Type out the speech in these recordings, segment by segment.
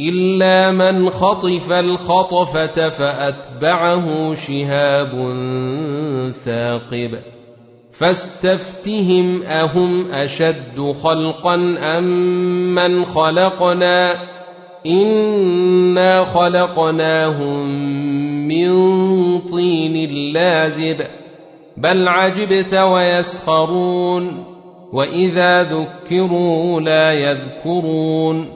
الا من خطف الخطفه فاتبعه شهاب ثاقب فاستفتهم اهم اشد خلقا ام من خلقنا انا خلقناهم من طين لازب بل عجبت ويسخرون واذا ذكروا لا يذكرون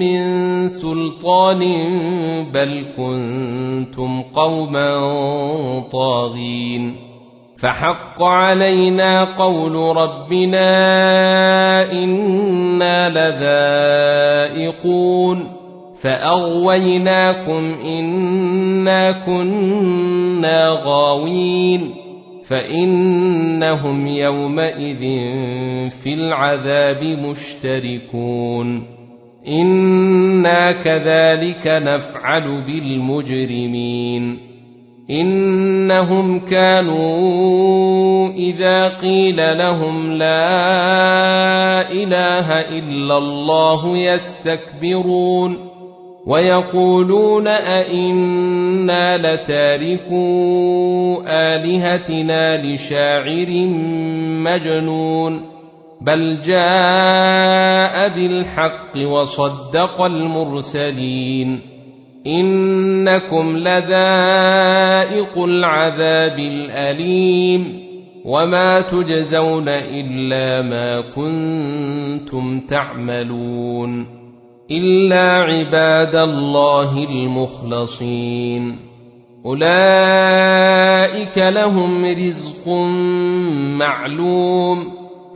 من سلطان بل كنتم قوما طاغين فحق علينا قول ربنا إنا لذائقون فأغويناكم إنا كنا غاوين فإنهم يومئذ في العذاب مشتركون أنا كذلك نفعل بالمجرمين انهم كانوا اذا قيل لهم لا اله الا الله يستكبرون ويقولون أئنا لتاركو آلهتنا لشاعر مجنون بل جاء بالحق وصدق المرسلين إنكم لذائق العذاب الأليم وما تجزون إلا ما كنتم تعملون الا عباد الله المخلصين اولئك لهم رزق معلوم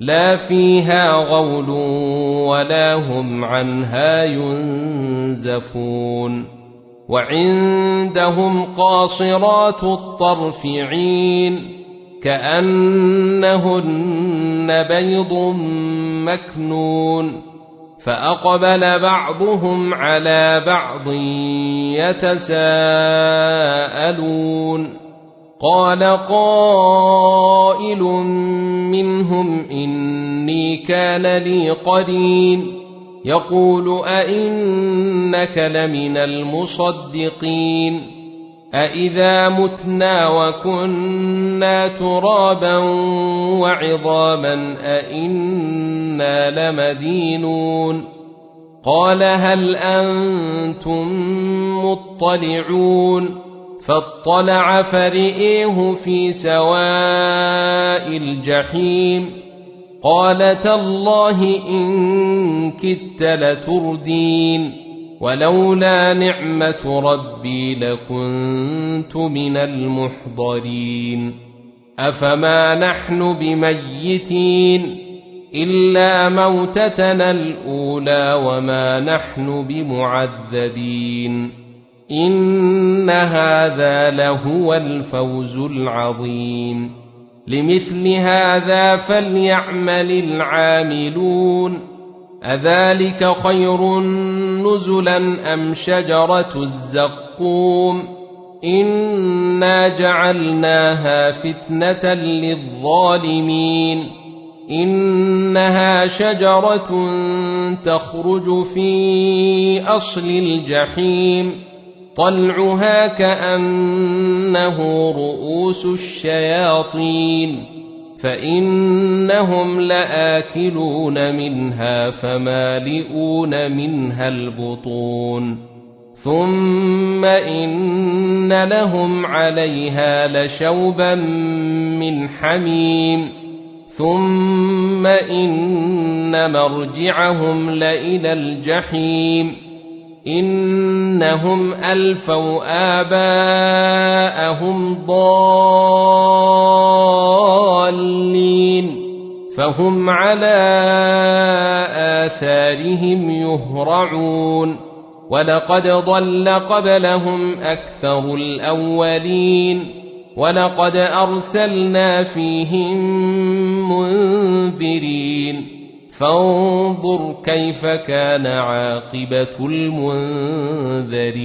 لا فيها غول ولا هم عنها ينزفون. وعندهم قاصرات الطرف عين كأنهن بيض مكنون. فأقبل بعضهم على بعض يتساءلون. قال قائل منهم إني كان لي قرين. يقول أئنك لمن المصدقين. أإذا متنا وكنا ترابا وعظاما أإنا لمدينون. قال هل أنتم مطلعون؟ فاطلع فرئيه في سواء الجحيم. قال تالله إن كدت لتردين ولولا نعمة ربي لكنت من المحضرين. أفما نحن بميتين إلا موتتنا الأولى وما نحن بمعذبين. ان هذا لهو الفوز العظيم لمثل هذا فليعمل العاملون اذلك خير نزلا ام شجره الزقوم أنا جعلناها فتنه للظالمين انها شجره تخرج في اصل الجحيم طلعها كأنه رؤوس الشياطين فإنهم لآكلون منها فمالئون منها البطون. ثم إن لهم عليها لشوبا من حميم. ثم إن مرجعهم لإلى الجحيم. إنهم ألفوا آباءهم ضالين فهم على آثارهم يهرعون ولقد ضل قبلهم أكثر الأولين ولقد أرسلنا فيهم منذرين فانظر كيف كان عاقبة المنذرين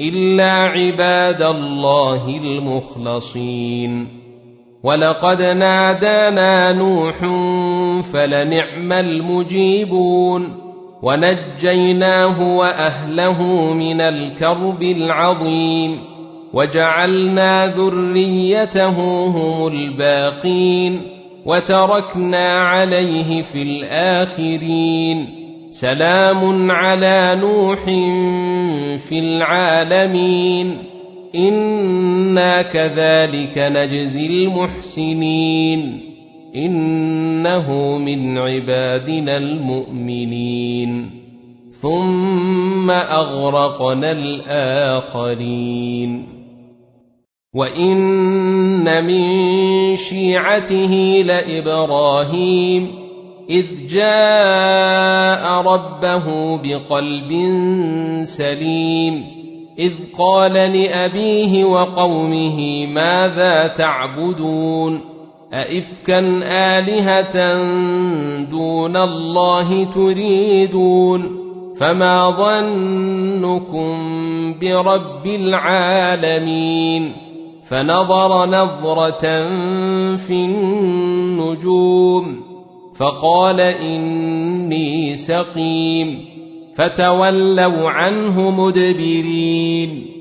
إلا عباد الله المخلصين. ولقد نادانا نوح فلنعم المجيبون. ونجيناه وأهله من الكرب العظيم. وجعلنا ذريته هم الباقين. وتركنا عليه في الآخرين. سلام على نوح في العالمين. إنا كذلك نجزي المحسنين. إنه من عبادنا المؤمنين. ثم أغرقنا الآخرين. وان من شيعته لابراهيم اذ جاء ربه بقلب سليم اذ قال لابيه وقومه ماذا تعبدون أئفكا آلهة دون الله تريدون فما ظنكم برب العالمين فنظر نظرة في النجوم فقال إني سقيم فتولوا عنه مدبرين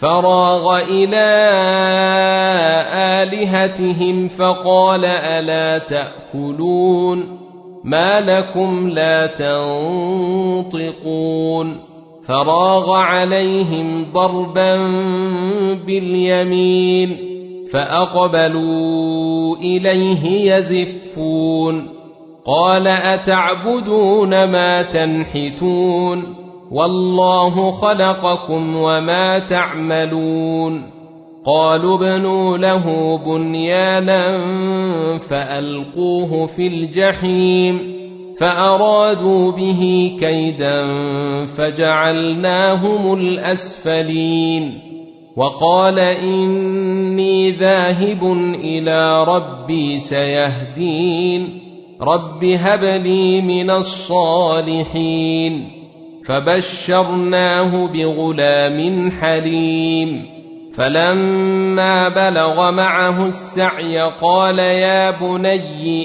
فراغ إلى آلهتهم فقال ألا تأكلون؟ ما لكم لا تنطقون؟ فراغ عليهم ضربا باليمين فأقبلوا إليه يزفون قال أتعبدون ما تنحتون والله خلقكم وما تعملون قالوا ابنوا له بنيانا فألقوه في الجحيم فأرادوا به كيدا فجعلناهم الأسفلين وقال إني ذاهب إلى ربي سيهدين رب هب لي من الصالحين فبشرناه بغلام حليم فلما بلغ معه السعي قال يا بني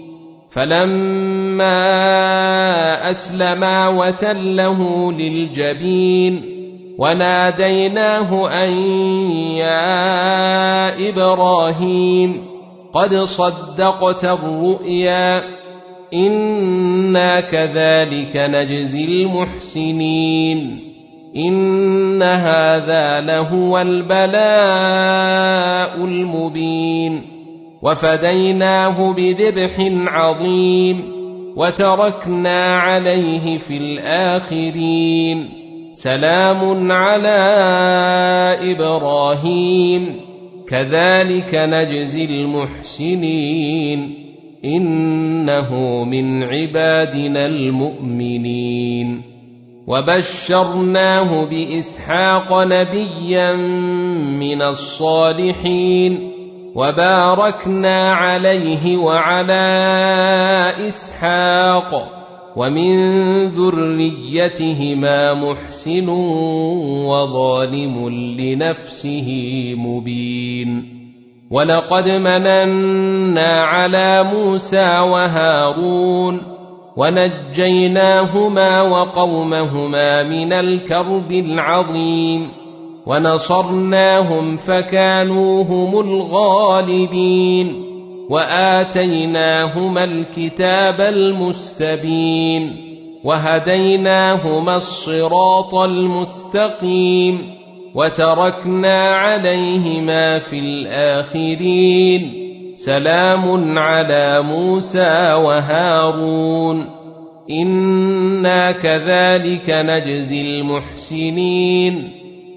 فلما اسلما وتله للجبين وناديناه ان يا إبراهيم قد صدقت الرؤيا أنا كذلك نجزي المحسنين ان هذا لهو البلاء المبين وفديناه بذبح عظيم وتركنا عليه في الآخرين. سلام على إبراهيم. كذلك نجزي المحسنين. إنه من عبادنا المؤمنين. وبشرناه بإسحاق نبيا من الصالحين. وباركنا عليه وعلى إسحاق ومن ذريتهما محسن وظالم لنفسه مبين ولقد مننا على موسى وهارون ونجيناهما وقومهما من الكرب العظيم ونصرناهم فكانوا هم الغالبين وآتيناهما الكتاب المستبين وهديناهما الصراط المستقيم وتركنا عليهما في الآخرين سلام على موسى وهارون إنا كذلك نجزي المحسنين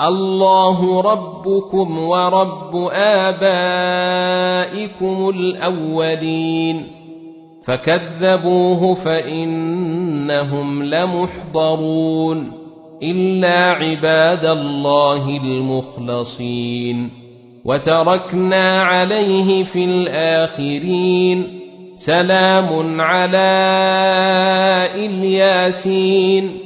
الله ربكم ورب آبائكم الأولين. فكذبوه فإنهم لمحضرون. إلا عباد الله المخلصين. وتركنا عليه في الآخرين. سلام على إلياسين.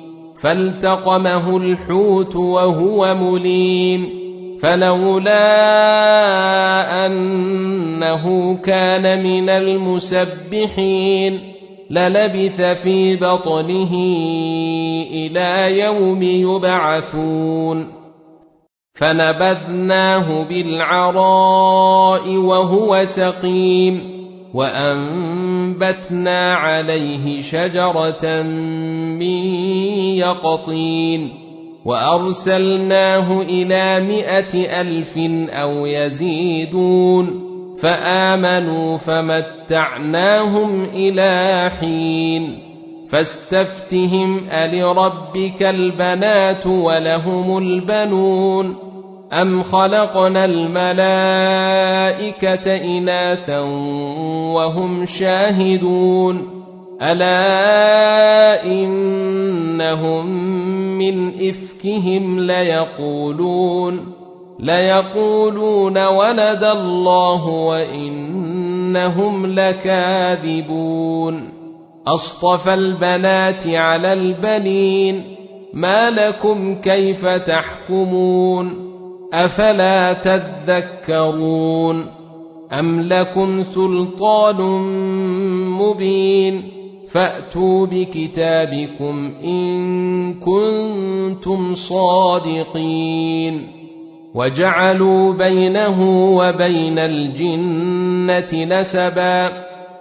فالتقمه الحوت وهو مليم فلولا أنه كان من المسبحين للبث في بطنه إلى يوم يبعثون فنبذناه بالعراء وهو سقيم وأنبتنا عليه شجرة من يقطين وأرسلناه إلى مائه ألف أو يزيدون فآمنوا فمتعناهم إلى حين فاستفتهم ألربك البنات ولهم البنون ام خلقنا الملائكه اناثا وهم شاهدون الا انهم من افكهم ليقولون ليقولون ولد الله وانهم لكاذبون اصطفى البنات على البنين ما لكم كيف تحكمون أفلا تذكرون أم لكم سلطان مبين فأتوا بكتابكم إن كنتم صادقين وجعلوا بينه وبين الجنة نسبا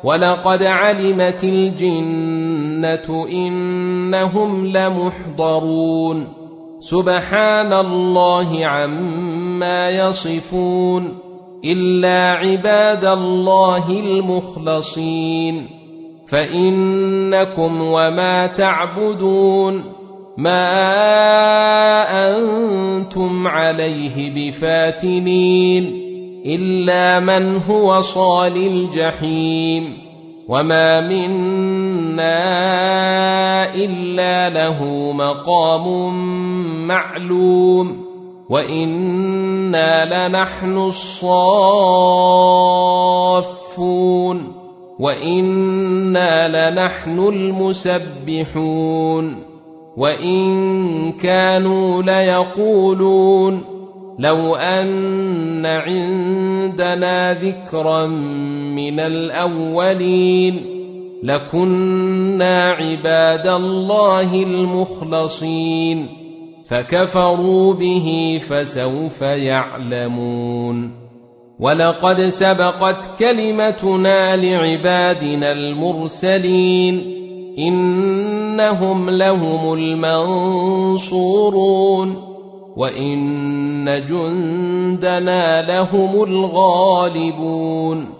ولقد علمت الجنة إنهم لمحضرون سبحان الله عما يصفون الا عباد الله المخلصين فانكم وما تعبدون ما أنتم عليه بفاتنين الا من هو صال الجحيم وما منا إلا له مقام معلوم وإنا لنحن الصافون وإنا لنحن المسبحون وإن كانوا ليقولون لو أن عندنا ذكرا من الأولين لكنا عباد الله المخلصين فكفروا به فسوف يعلمون ولقد سبقت كلمتنا لعبادنا المرسلين انهم لهم المنصورون وان جندنا لهم الغالبون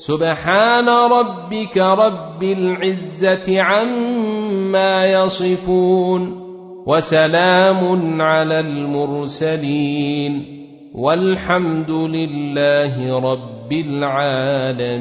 سبحان ربك رب العزة عما يصفون وسلام على المرسلين والحمد لله رب العالمين